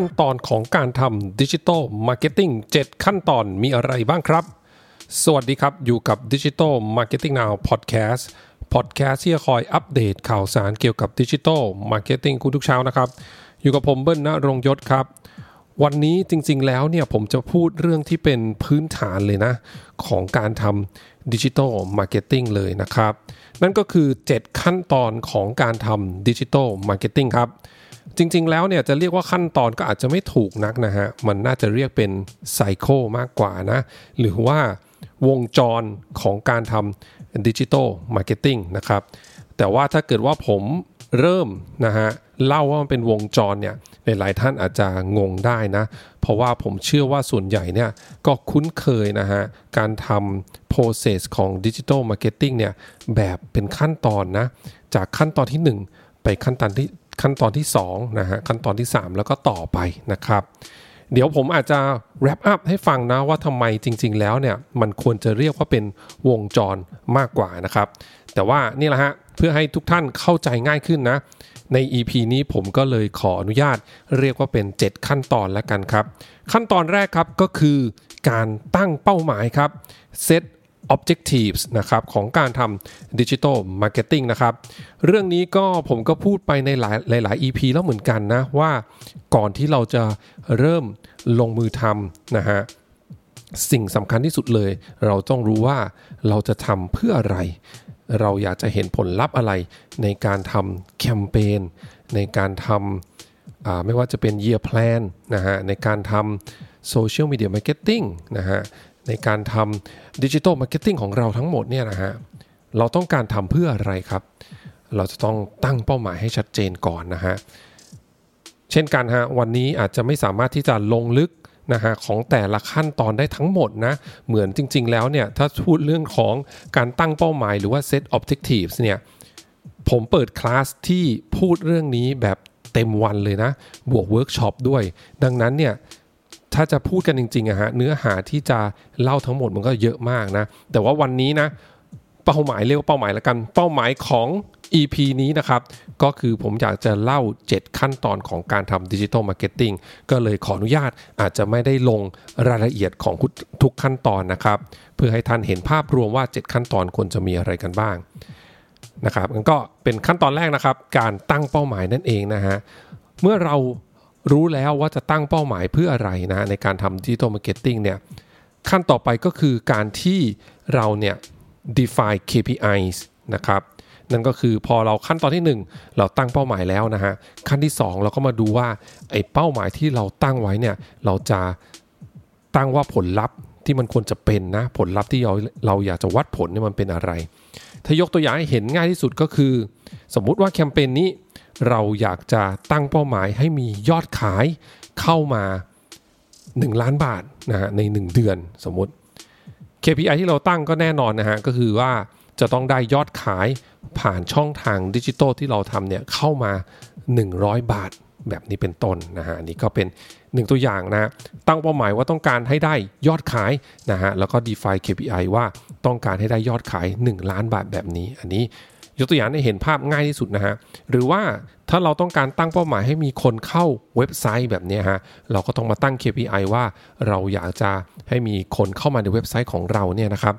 ขั้นตอนของการทำ digital marketing 7ขั้นตอนมีอะไรบ้างครับ สวัสดีครับ อยู่กับ Digital Marketing Now Podcast Podcast ที่จะคอยอัปเดตข่าวสารเกี่ยวกับ digital marketing คุณทุกเช้านะครับ อยู่กับผมเบิ้ลณรงยศครับ วันนี้จริงๆแล้วเนี่ยผมจะพูดเรื่องที่เป็นพื้นฐานเลยนะ ของการทำ digital marketing เลยนะครับ นั่นก็คือ 7 ขั้นตอนของการทำ digital marketing ครับ จริง ๆ แล้วเนี่ยจะเรียกว่าขั้นตอนก็อาจจะไม่ถูกนักนะฮะ มันน่าจะเรียกเป็น cycle มากกว่านะ หรือว่าวงจรของการทำ digital marketing นะครับ แต่ว่าถ้าเกิดว่าผมเริ่มนะฮะเล่าว่ามันเป็นวงจรเนี่ยหลายๆท่านอาจจะงงได้นะ เพราะว่าผมเชื่อว่าส่วนใหญ่เนี่ยก็คุ้นเคยนะฮะการทำ process ของ digital marketing เนี่ยแบบเป็นขั้นตอนนะ จากขั้นตอนที่ 1 ไปขั้นตอนที่ ขั้นตอนที่2นะฮะขั้นตอนที่ 3 แล้วก็ต่อไปนะครับ เดี๋ยวผมอาจจะ wrap up ให้ฟังนะว่าทำไมจริง ๆ แล้วเนี่ยมันควรจะเรียกว่าเป็นวงจรมากกว่านะครับ แต่ว่านี่แหละฮะเพื่อให้ทุกท่านเข้าใจง่ายขึ้นนะ ใน EP นี้ผมก็เลยขออนุญาตเรียกว่าเป็น 7 ขั้นตอนแล้วกันครับ ขั้นตอนแรกครับก็คือการตั้งเป้าหมายครับ set objectives นะครับของการทำ digital marketing นะครับ เรื่องนี้ก็ผมก็พูดไปในหลายหลาย EP แล้วเหมือนกันนะ ว่าก่อนที่เราจะเริ่มลงมือทำนะฮะสิ่งสำคัญที่สุดเลย เราต้องรู้ว่าเราจะทำเพื่ออะไร เราอยากจะเห็นผลลัพธ์อะไร ในการทำแคมเปญในการทำไม่ว่าจะเป็น year plan นะฮะในการทำ social media marketing นะฮะ ในการทำ digital marketing ของเราทั้งหมดเนี่ยนะฮะเราต้องการทำเพื่ออะไรครับ เราจะต้องตั้งเป้าหมายให้ชัดเจนก่อนนะฮะเช่นกันฮะวันนี้อาจจะไม่สามารถที่จะลงลึกนะฮะของแต่ละขั้นตอนได้ทั้งหมดนะเหมือนจริง ๆ แล้วเนี่ยถ้าพูดเรื่องของการตั้งเป้าหมายหรือว่า set objectives เนี่ยผมเปิดคลาสที่พูดเรื่องนี้แบบเต็มวันเลยนะ บวกเวิร์กช็อปด้วย ดังนั้นเนี่ย ถ้าจะพูดกันจริงๆอะฮะเนื้อหาที่จะเล่าทั้งหมดมันก็เยอะมากนะ แต่ว่าวันนี้นะเป้าหมายเรียกว่าเป้าหมายแล้วกัน เป้าหมายของ EP นี้นะครับ ก็คือผมอยากจะเล่า 7 ขั้นตอนของการทำ digital marketing ก็เลยขออนุญาตอาจจะไม่ได้ลงรายละเอียดของทุกขั้นตอนนะครับ เพื่อให้ท่านเห็นภาพรวมว่า 7 ขั้นตอนควรจะมีอะไรกันบ้างนะครับก็เป็นขั้นตอนแรกนะครับ การตั้งเป้าหมายนั่นเองนะฮะเมื่อเรา รู้แล้วว่าจะตั้งเป้าหมายเพื่ออะไรนะในการทำ digital marketing เนี่ยขั้นต่อไปก็คือการที่เราเนี่ย define KPIs นะครับนั่นก็คือพอเราขั้นตอนที่ 1 เราตั้งเป้าหมายแล้วนะฮะขั้นที่ 2 เราก็มาดูว่าไอ้เป้าหมายที่เราตั้งไว้เนี่ยเราจะตั้งว่าผลลัพธ์ที่มันควรจะเป็นนะผลลัพธ์ที่เราเราอยากจะวัดผลเนี่ยมันเป็นอะไร ถ้ายกตัวอย่างให้เห็นง่ายที่สุดก็คือ สมมุติว่าแคมเปญนี้ เราอยากจะตั้งเป้าหมายให้มียอดขายเข้ามา 1 ล้านบาทนะฮะใน 1 เดือนสมมติ KPI ที่เราตั้งก็แน่นอนนะฮะก็คือว่าจะต้องได้ยอดขายผ่านช่องทางดิจิตอลที่เราทำเนี่ยเข้ามา 100 บาทแบบนี้เป็นต้นนะฮะนี่ก็เป็นหนึ่งตัวอย่างนะตั้งเป้าหมายว่าต้องการให้ได้ยอดขายนะฮะแล้วก็ define KPI ว่าต้องการให้ได้ยอดขาย 1 ล้านบาทแบบนี้ อันนี้ ยกตัวอย่างให้เห็นภาพง่ายที่สุดนะฮะหรือว่าถ้าเราต้องการตั้งเป้าหมายให้มีคนเข้าเว็บไซต์แบบนี้ฮะเราก็ต้องมาตั้ง KPI ว่าเราอยากจะให้มีคนเข้ามาในเว็บไซต์ของเราเนี่ยนะครับ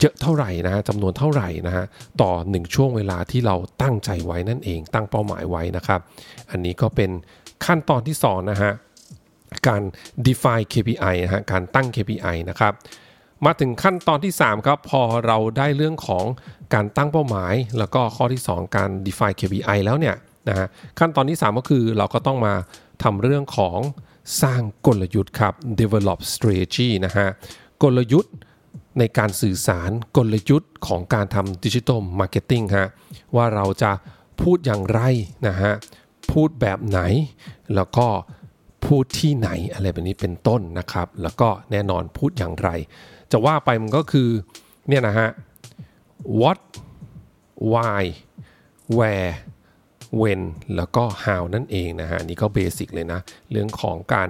เยอะเท่าไหร่นะฮะจำนวนเท่าไหร่นะฮะต่อ 1 ช่วงเวลาที่เราตั้งใจไว้นั่นเองตั้งเป้าหมายไว้นะครับ อันนี้ก็เป็นขั้นตอนที่2นะฮะการ define KPI นะฮะการตั้ง KPI นะครับ มาถึงขั้นตอนที่ 3 ครับ พอเราได้เรื่องของการตั้งเป้าหมาย แล้วก็ข้อที่ 2 การ define KPI แล้วเนี่ยนะฮะขั้นตอนที่ 3 ก็คือเราก็ต้องมาทำเรื่องของสร้างกลยุทธ์ครับ develop strategy นะฮะกลยุทธ์ในการสื่อสารกลยุทธ์ของการทำ digital marketing ฮะว่าเราจะพูดอย่างไรนะฮะพูดแบบไหน แล้วก็พูดที่ไหนอะไรแบบนี้เป็นต้นนะครับ แล้วก็แน่นอนพูดอย่างไร จะว่าไปมันก็คือเนี่ยนะฮะ what why where when แล้วก็ how นั่นเองนะฮะนี่ก็เบสิกเลยนะ เรื่องของการ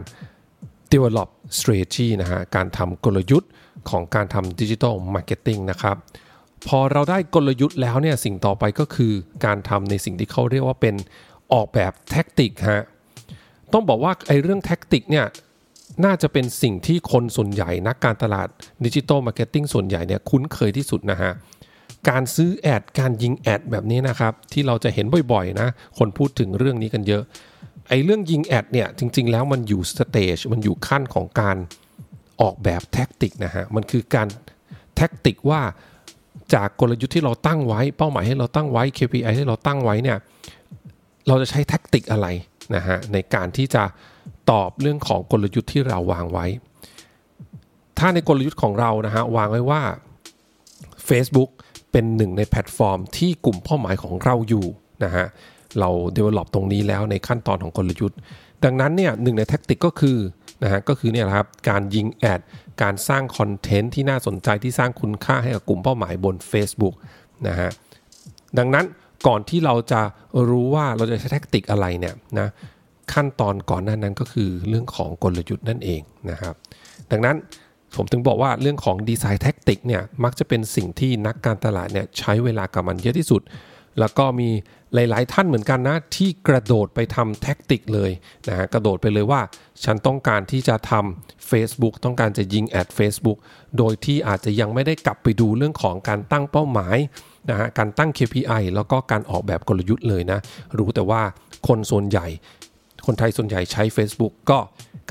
develop strategy นะฮะการทำกลยุทธ์ของการทำ digital marketing นะครับ พอเราได้กลยุทธ์แล้วเนี่ยสิ่งต่อไปก็คือการทำในสิ่งที่เขาเรียกว่าเป็นออกแบบ tactic ฮะต้องบอกว่าไอ้เรื่อง tactic เนี่ย น่าจะเป็นสิ่งที่คนส่วนใหญ่นักการตลาด digital marketing ส่วนใหญ่เนี่ยคุ้นเคยที่สุดนะฮะการซื้อ ad การยิง ad แบบนี้นะครับ ที่เราจะเห็นบ่อยๆ นะ คนพูดถึงเรื่องนี้กันเยอะ ไอ้เรื่องยิง ad เนี่ยจริง ๆ แล้วมันอยู่ stage มันอยู่ขั้นของการออกแบบ tactic นะฮะมันคือการ tactic ว่าจากกลยุทธ์ที่เราตั้งไว้เป้าหมายให้เราตั้งไว้ KPI ที่เราตั้งไว้เนี่ยเราจะใช้ tactic อะไรนะฮะในการที่จะ ตอบเรื่องของกลยุทธ์ที่เราวางไว้ ถ้าในกลยุทธ์ของเรานะฮะวางไว้ว่า Facebook เป็นหนึ่งในแพลตฟอร์ม ที่กลุ่มเป้าหมายของเราอยู่นะฮะเรา develop ตรงนี้แล้วในขั้นตอนของกลยุทธ์ ดังนั้นเนี่ยหนึ่งใน tactic ก็คือนะฮะก็คือเนี่ยครับการยิง ad การสร้างคอนเทนต์ที่น่าสนใจที่สร้างคุณค่าให้กับกลุ่มเป้าหมายบน Facebook นะฮะดังนั้นก่อนที่เราจะรู้ว่าเราจะใช้ tactic อะไรเนี่ยนะ ขั้นตอนก่อนหน้านั้นก็คือเรื่องของกลยุทธ์นั่นเองนะครับ ดังนั้นผมถึงบอกว่าเรื่องของ design tactic เนี่ยมักจะเป็นสิ่งที่นักการตลาดเนี่ยใช้เวลากับมันเยอะที่สุด แล้วก็มีหลาย ๆ ท่านเหมือนกันนะ ที่กระโดดไปทำแท็กติกเลยนะฮะกระโดดไปเลยว่า ฉันต้องการที่จะทำ Facebook ต้องการจะยิงแอด Facebook โดยที่อาจจะยังไม่ได้กลับไปดูเรื่องของการตั้งเป้าหมายนะฮะการตั้ง KPI แล้วก็การออกแบบกลยุทธ์เลยนะ รู้แต่ว่าคนส่วนใหญ่ คนไทยส่วนใหญ่ใช้ Facebook ก็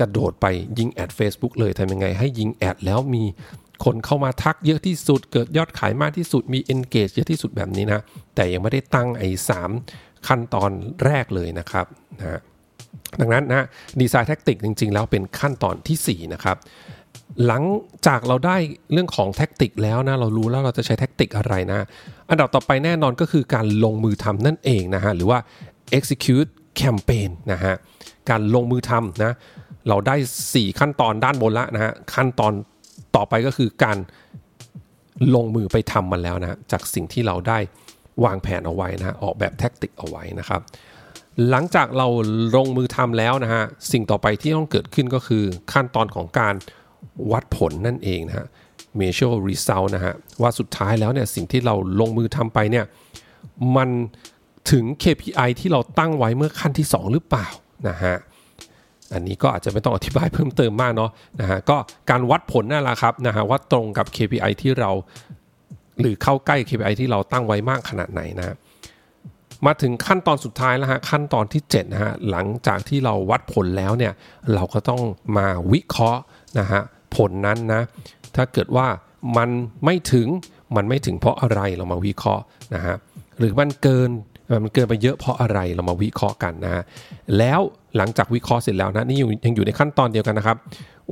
กระโดดไปยิงแอด Facebook เลยทำยังไงให้ยิงแอดแล้วมีคนเข้ามาทักเยอะที่สุด เกิดยอดขายมากที่สุดมี engage เยอะที่สุดแบบนี้นะ แต่ยังไม่ได้ตั้งไอ้ 3 ขั้นตอนแรกเลยนะครับนะดังนั้นนะ design tactic จริง ๆ แล้วเป็นขั้นตอนที่4นะครับหลังจากเราได้เรื่องของ tactic แล้วนะเรารู้แล้วเราจะใช้ tactic อะไรนะ อันดับต่อไปแน่นอนก็คือการลงมือทำนั่นเองนะฮะหรือว่า execute campaign นะฮะการลงมือทำนะเราได้ 4 ขั้นตอนด้านบนละนะฮะขั้นตอนต่อไปก็คือการลงมือไปทำมันแล้วนะจากสิ่งที่เราได้วางแผนเอาไว้นะออกแบบแท็กติกเอาไว้นะครับ หลังจากเราลงมือทำแล้วนะฮะสิ่งต่อไปที่ต้องเกิดขึ้นก็คือขั้นตอนของการวัดผลนั่นเองนะฮะ measure result นะฮะว่าสุดท้ายแล้วเนี่ยสิ่งที่เราลงมือทำไปเนี่ยมัน ถึง KPI ที่เราตั้งไว้เมื่อขั้นที่ 2 หรือเปล่านะฮะอันนี้ก็อาจจะไม่ต้องอธิบายเพิ่มเติมมากเนาะนะฮะก็การวัดผลนั่นแหละครับนะฮะว่าตรงกับ KPI ที่เรา หรือเข้าใกล้ KPI ที่เราตั้งไว้มากขนาดไหนนะมาถึงขั้นตอนสุดท้ายแล้วฮะขั้นตอนที่7นะฮะหลังจากที่เราวัดผลแล้วเนี่ยเราก็ต้องมาวิเคราะห์นะฮะผลนั้นนะถ้าเกิดว่ามันไม่ถึงมันไม่ถึงเพราะอะไรเรามาวิเคราะห์นะฮะหรือมันเกิน มันเกินไปเยอะเพราะอะไรเรามาวิเคราะห์กันนะฮะแล้วหลังจากวิเคราะห์เสร็จแล้วนะนี่ยังอยู่ในขั้นตอนเดียวกันนะครับ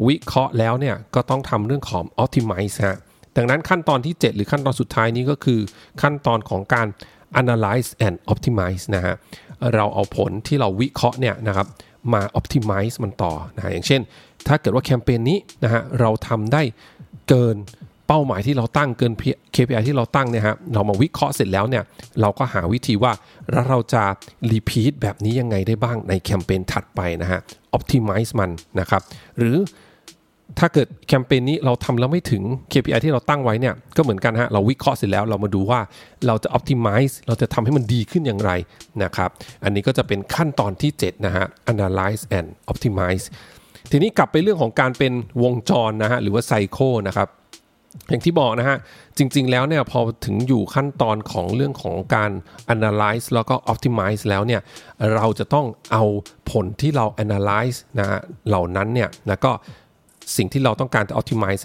วิเคราะห์แล้วเนี่ยก็ต้องทำเรื่องของ optimize ฮะดังนั้นขั้นตอนที่ 7 หรือขั้นตอนสุดท้ายนี้ก็คือขั้นตอนของการ analyze and optimize นะฮะเราเอาผลที่เราวิเคราะห์เนี่ยนะครับมา optimize มันต่อนะฮะอย่างเช่น ถ้าเกิดว่าแคมเปญนี้นะฮะเราทำได้เกิน เป้าหมายที่เราตั้งเกิน KPI ที่เราตั้งเนี่ยฮะเรามาวิเคราะห์เสร็จแล้วเนี่ยเราก็หาวิธีว่าแล้วเราจะ repeat แบบนี้ยังไงได้บ้างในแคมเปญถัดไปนะฮะ optimize มันนะครับ หรือถ้าเกิดแคมเปญนี้เราทำแล้วไม่ถึง KPI ที่เราตั้งไว้เนี่ยก็เหมือนกันฮะเราวิเคราะห์เสร็จแล้วเรามาดูว่าเราจะ optimize เราจะทำให้มันดีขึ้นอย่างไรนะครับ อันนี้ก็จะเป็นขั้นตอนที่ 7 นะฮะ analyze and optimize ทีนี้กลับไปเรื่องของการเป็นวงจรนะฮะหรือว่าไซโคนะครับ อย่างที่บอกนะฮะ จริง ๆ แล้วเนี่ยพอถึงอยู่ขั้นตอนของเรื่องของการ analyze แล้วก็ optimize แล้วเนี่ยเราจะต้องเอาผลที่เรา analyze นะฮะเหล่านั้นเนี่ยแล้วก็สิ่งที่เราต้องการจะ optimize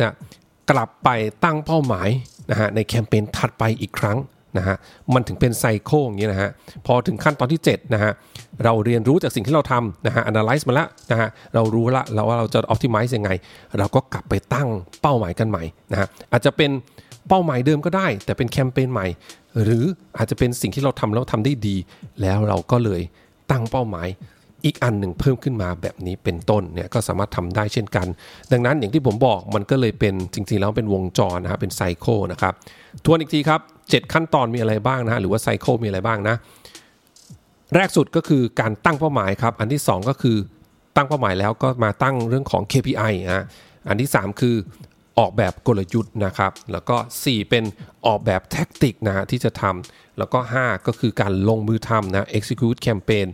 กลับไปตั้งเป้าหมายนะฮะในแคมเปญถัดไปอีกครั้ง นะฮะมันถึงเป็นไซโคอย่างนี้นะฮะพอถึงขั้นตอนที่7นะฮะเราเรียนรู้จากสิ่งที่เราทำนะฮะ analyze มาแล้วนะฮะเรารู้ละเราวว่าเราจะ optimize ยังไง เราก็กลับไปตั้งเป้าหมายกันใหม่นะฮะอาจจะเป็นเป้าหมายเดิมก็ได้ แต่เป็นแคมเปญใหม่ หรืออาจจะเป็นสิ่งที่เราทำแล้วทำได้ดี แล้วเราก็เลยตั้งเป้าหมาย อีกอันหนึ่งเพิ่มขึ้นมาแบบนี้เป็นต้นเนี่ยก็สามารถทำได้เช่นกัน ดังนั้นอย่างที่ผมบอกมันก็เลยเป็นจริงๆแล้วเป็นวงจรนะครับเป็นไซโคนะครับทวนอีกทีครับ 7 ขั้นตอนมีอะไรบ้างนะหรือว่าไซโคมีอะไรบ้างนะ แรกสุดก็คือการตั้งเป้าหมายครับ อันที่ 2 ก็คือตั้งเป้าหมายแล้วก็มาตั้งเรื่องของ KPI นะอันที่ 3 คือออกแบบกลยุทธ์นะครับ แล้วก็ 4 เป็นออกแบบแท็กติกนะที่จะทำแล้วก็ 5 ก็คือการลงมือทำนะ execute campaign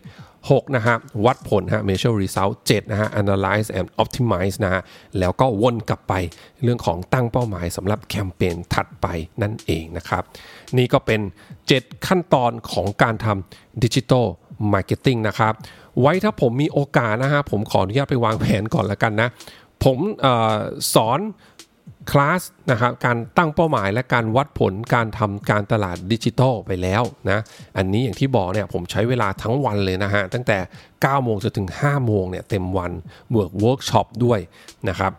6นะฮะวัดผลฮะ measure result 7นะฮะ analyze and optimize นะฮะแล้วก็วนกลับไปเรื่องของตั้งเป้าหมายสำหรับแคมเปญถัดไปนั่นเองนะครับ นี่ก็เป็น 7 ขั้นตอนของการทำ digital marketing นะครับ ไว้ถ้าผมมีโอกาสนะฮะผมขออนุญาตไปวางแผนก่อนละกันนะ ผมเออสอน คลาสนะครับการตั้งเป้าหมายและการวัดผลการทำการตลาดดิจิทัลไปแล้วนะอันนี้อย่างที่บอกเนี่ยผมใช้เวลาทั้งวันเลยนะฮะตั้งแต่ 9 โมงจนถึง 5 โมงเนี่ยเต็มวันบวกเวิร์กช็อปด้วยนะครับ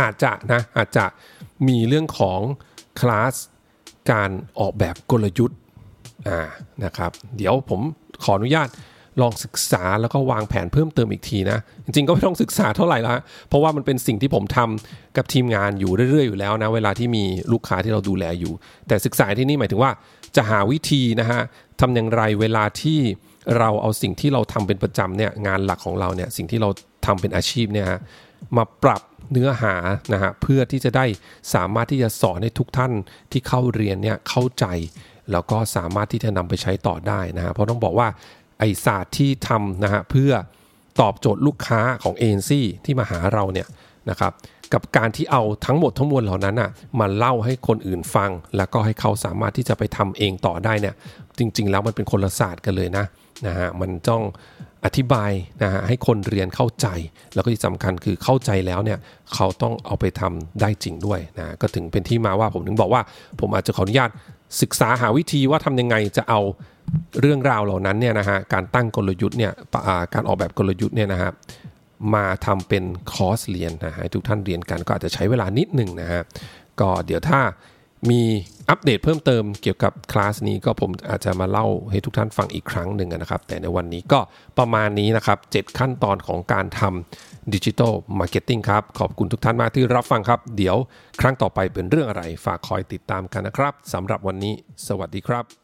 อาจจะนะอาจจะมีเรื่องของคลาสการออกแบบกลยุทธ์อ่านะครับเดี๋ยวผมขออนุญาต ลองศึกษาแล้วก็วางแผนเพิ่มเติมอีกทีนะ จริงๆก็ไม่ต้องศึกษาเท่าไหร่ละเพราะว่ามันเป็นสิ่งที่ผมทำกับทีมงานอยู่เรื่อยๆอยู่แล้วนะเวลาที่มีลูกค้าที่เราดูแลอยู่ แต่ศึกษาที่นี่หมายถึงว่าจะหาวิธีนะฮะทำอย่างไรเวลาที่เราเอาสิ่งที่เราทำเป็นประจำเนี่ยงานหลักของเราเนี่ยสิ่งที่เราทำเป็นอาชีพเนี่ยฮะมาปรับเนื้อหานะฮะเพื่อที่จะได้สามารถที่จะสอนให้ทุกท่านที่เข้าเรียนเนี่ยเข้าใจ แล้วก็สามารถที่จะนำไปใช้ต่อได้นะฮะเพราะต้องบอกว่า ไอศาสตร์ที่ทำนะฮะเพื่อตอบโจทย์ลูกค้าของเอ็นซี่ที่มาหาเราเนี่ยนะครับกับการที่เอาทั้งหมดทั้งมวลเหล่านั้นอะมาเล่าให้คนอื่นฟัง แล้วก็ให้เขาสามารถที่จะไปทำเองต่อได้เนี่ยจริง ๆ แล้วมันเป็นคนละศาสตร์กันเลยนะนะฮะมันต้องอธิบายนะฮะให้คนเรียนเข้าใจ แล้วก็ที่สำคัญคือเข้าใจแล้วเนี่ยเขาต้องเอาไปทำได้จริงด้วยนะก็ถึงเป็นที่มาว่าผมถึงบอกว่า ผมอาจจะขออนุญาตศึกษาหาวิธีว่าทำยังไงจะเอา เรื่องราวเหล่านั้นเนี่ยนะฮะการตั้งกลยุทธ์เนี่ยการออกแบบกลยุทธ์เนี่ยนะฮะมาทำเป็นคอร์สเรียนนะฮะให้ทุกท่านเรียนกันก็อาจจะใช้เวลานิดหนึ่งนะฮะก็เดี๋ยวถ้ามีอัปเดตเพิ่มเติมเกี่ยวกับคลาสนี้ก็ผมอาจจะมาเล่าให้ทุกท่านฟังอีกครั้งหนึ่งนะครับ แต่ในวันนี้ก็ประมาณนี้นะครับ 7 ขั้นตอนของการทำ digital marketing ครับ ขอบคุณทุกท่านมากที่รับฟังครับ เดี๋ยวครั้งต่อไปเป็นเรื่องอะไร ฝากคอยติดตามกันนะครับสำหรับวันนี้ สวัสดีครับ